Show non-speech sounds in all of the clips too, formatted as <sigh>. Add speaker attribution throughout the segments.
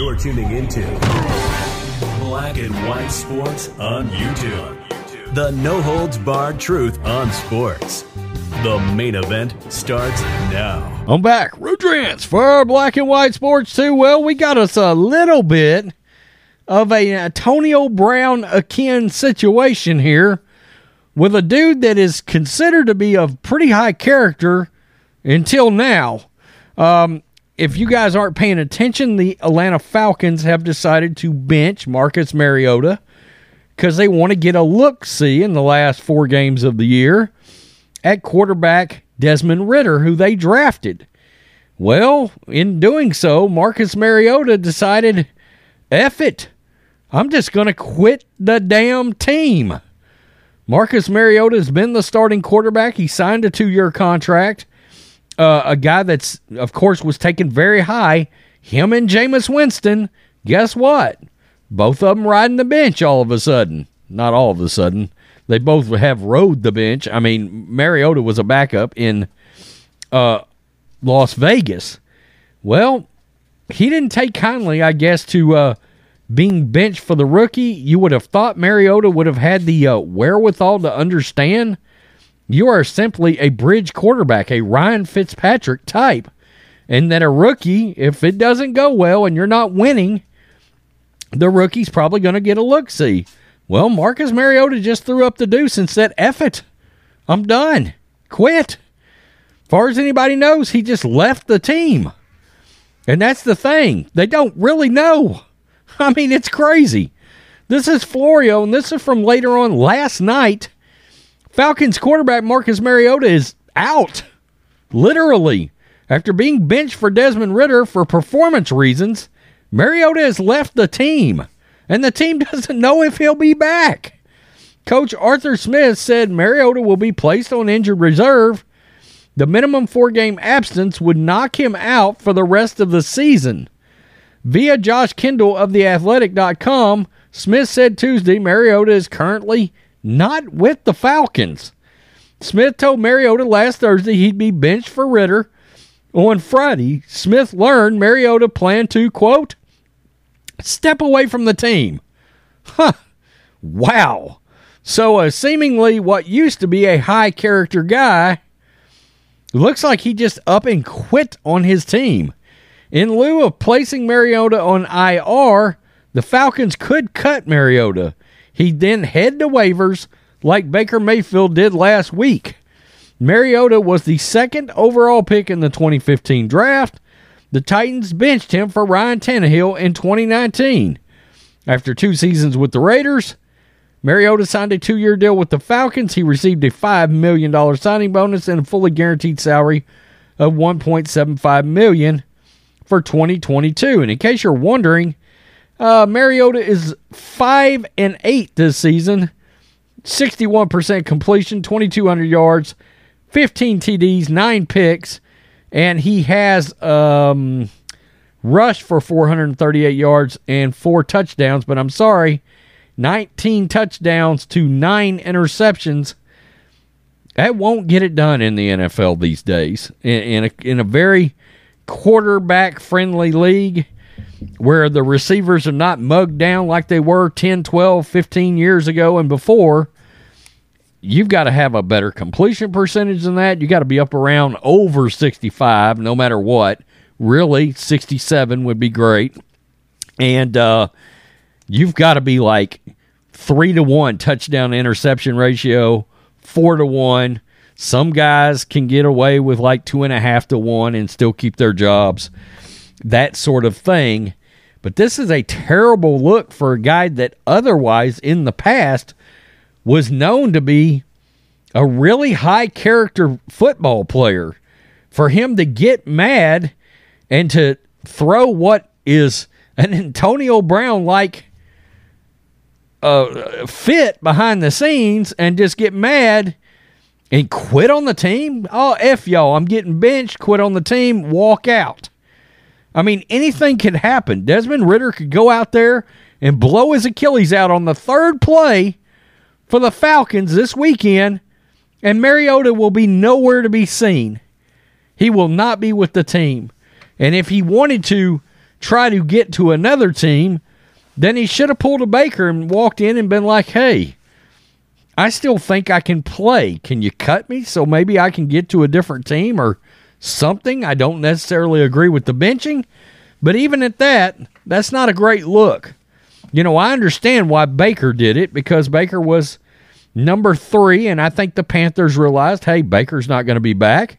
Speaker 1: You're tuning into Black and White Sports on YouTube. The no holds barred truth on sports. The main event starts now.
Speaker 2: I'm back. Rudrance for Black and White Sports too. Well, we got us a little bit of a Antonio Brown akin situation here with a dude that is considered to be of pretty high character until now. Um, if you guys aren't paying attention, the Atlanta Falcons have decided to bench Marcus Mariota because they want to get a look see in the last four games of the year at quarterback Desmond Ridder, who they drafted. Well, in doing so, Marcus Mariota decided, F it. I'm just going to quit the damn team. Marcus Mariota has been the starting quarterback. He signed a two year contract. Uh, a guy that's, of course, was taken very high. Him and Jameis Winston, guess what? Both of them riding the bench all of a sudden. Not all of a sudden. They both have rode the bench. I mean, Mariota was a backup in uh, Las Vegas. Well, he didn't take kindly, I guess, to uh, being benched for the rookie. You would have thought Mariota would have had the uh, wherewithal to understand you are simply a bridge quarterback, a Ryan Fitzpatrick type. And that a rookie, if it doesn't go well and you're not winning, the rookie's probably going to get a look see. Well, Marcus Mariota just threw up the deuce and said, F it. I'm done. Quit. Far as anybody knows, he just left the team. And that's the thing. They don't really know. <laughs> I mean, it's crazy. This is Florio, and this is from later on last night. Falcons quarterback Marcus Mariota is out. Literally. After being benched for Desmond Ridder for performance reasons, Mariota has left the team, and the team <laughs> doesn't know if he'll be back. Coach Arthur Smith said Mariota will be placed on injured reserve. The minimum four game absence would knock him out for the rest of the season. Via Josh Kendall of theathletic.com, Smith said Tuesday Mariota is currently not with the Falcons. Smith told Mariota last Thursday he'd be benched for Ridder. On Friday, Smith learned Mariota planned to, quote, step away from the team. Huh. Wow. So, uh, seemingly what used to be a high character guy looks like he just up and quit on his team. In lieu of placing Mariota on IR, the Falcons could cut Mariota. He then head to waivers like Baker Mayfield did last week. Mariota was the second overall pick in the 2015 draft. The Titans benched him for Ryan Tannehill in 2019. After two seasons with the Raiders, Mariota signed a two year deal with the Falcons. He received a $5 million signing bonus and a fully guaranteed salary of 1.75 million for 2022. And in case you're wondering, uh, Mariota is 5 and 8 this season, 61% completion, 2,200 yards, 15 TDs, 9 picks, and he has um, rushed for 438 yards and four touchdowns. But I'm sorry, 19 touchdowns to nine interceptions. That won't get it done in the NFL these days. In, in a, in a very quarterback friendly league where the receivers are not mugged down like they were 10, 12, 15 years ago and before, you've got to have a better completion percentage than that. You got to be up around over 65 no matter what. Really, 67 would be great. And uh, you've got to be like three to one touchdown interception ratio, four to one. Some guys can get away with like two and a half to one and still keep their jobs, that sort of thing. But this is a terrible look for a guy that otherwise in the past was known to be a really high character football player. For him to get mad and to throw what is an Antonio Brown like uh, fit behind the scenes and just get mad and quit on the team? Oh, F y'all. I'm getting benched, quit on the team, walk out. I mean, anything could happen. Desmond Ridder could go out there and blow his Achilles out on the third play for the Falcons this weekend, and Mariota will be nowhere to be seen. He will not be with the team. And if he wanted to try to get to another team, then he should have pulled a Baker and walked in and been like, hey, I still think I can play. Can you cut me so maybe I can get to a different team or something? I don't necessarily agree with the benching, but even at that, that's not a great look. You know, I understand why Baker did it because Baker was number three, and I think the Panthers realized, hey, Baker's not going to be back.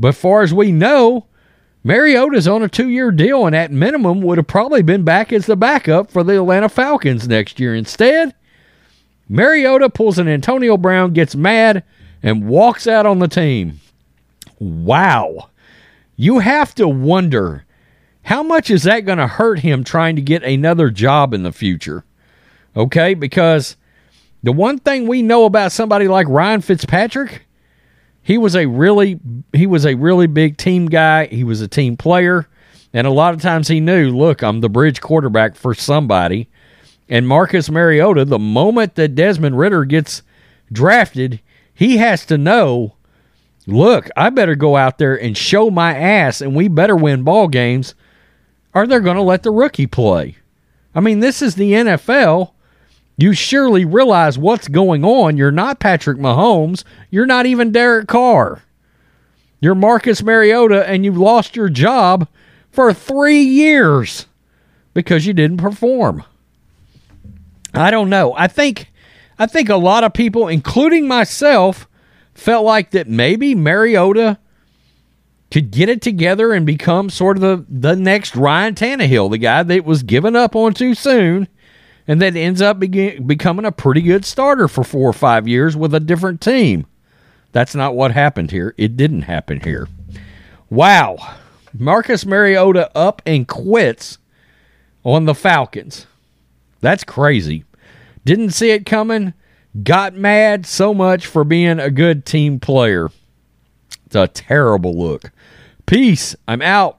Speaker 2: But far as we know, Mariota's on a two year deal and at minimum would have probably been back as the backup for the Atlanta Falcons next year. Instead, Mariota pulls an Antonio Brown, gets mad, and walks out on the team. Wow. You have to wonder how much is that going to hurt him trying to get another job in the future? Okay, because the one thing we know about somebody like Ryan Fitzpatrick he was a really he was a really big team guy. He was a team player, and a lot of times he knew, look, I'm the bridge quarterback for somebody. And Marcus Mariota, the moment that Desmond Ridder gets drafted, he has to know, look, I better go out there and show my ass, and we better win ball games, or they're going to let the rookie play. I mean, this is the NFL you surely realize what's going on. You're not Patrick Mahomes. You're not even Derek Carr. You're Marcus Mariota, and you lost your job for three years because you didn't perform. I don't know. I think I think a lot of people, including myself, felt like that maybe Mariota could get it together and become sort of the, the next Ryan Tannehill, the guy that was given up on too soon and then ends up begin, becoming a pretty good starter for four or five years with a different team. That's not what happened here. It didn't happen here. Wow. Marcus Mariota up and quits on the Falcons. That's crazy. Didn't see it coming. Got mad so much for being a good team player. It's a terrible look. Peace. I'm out.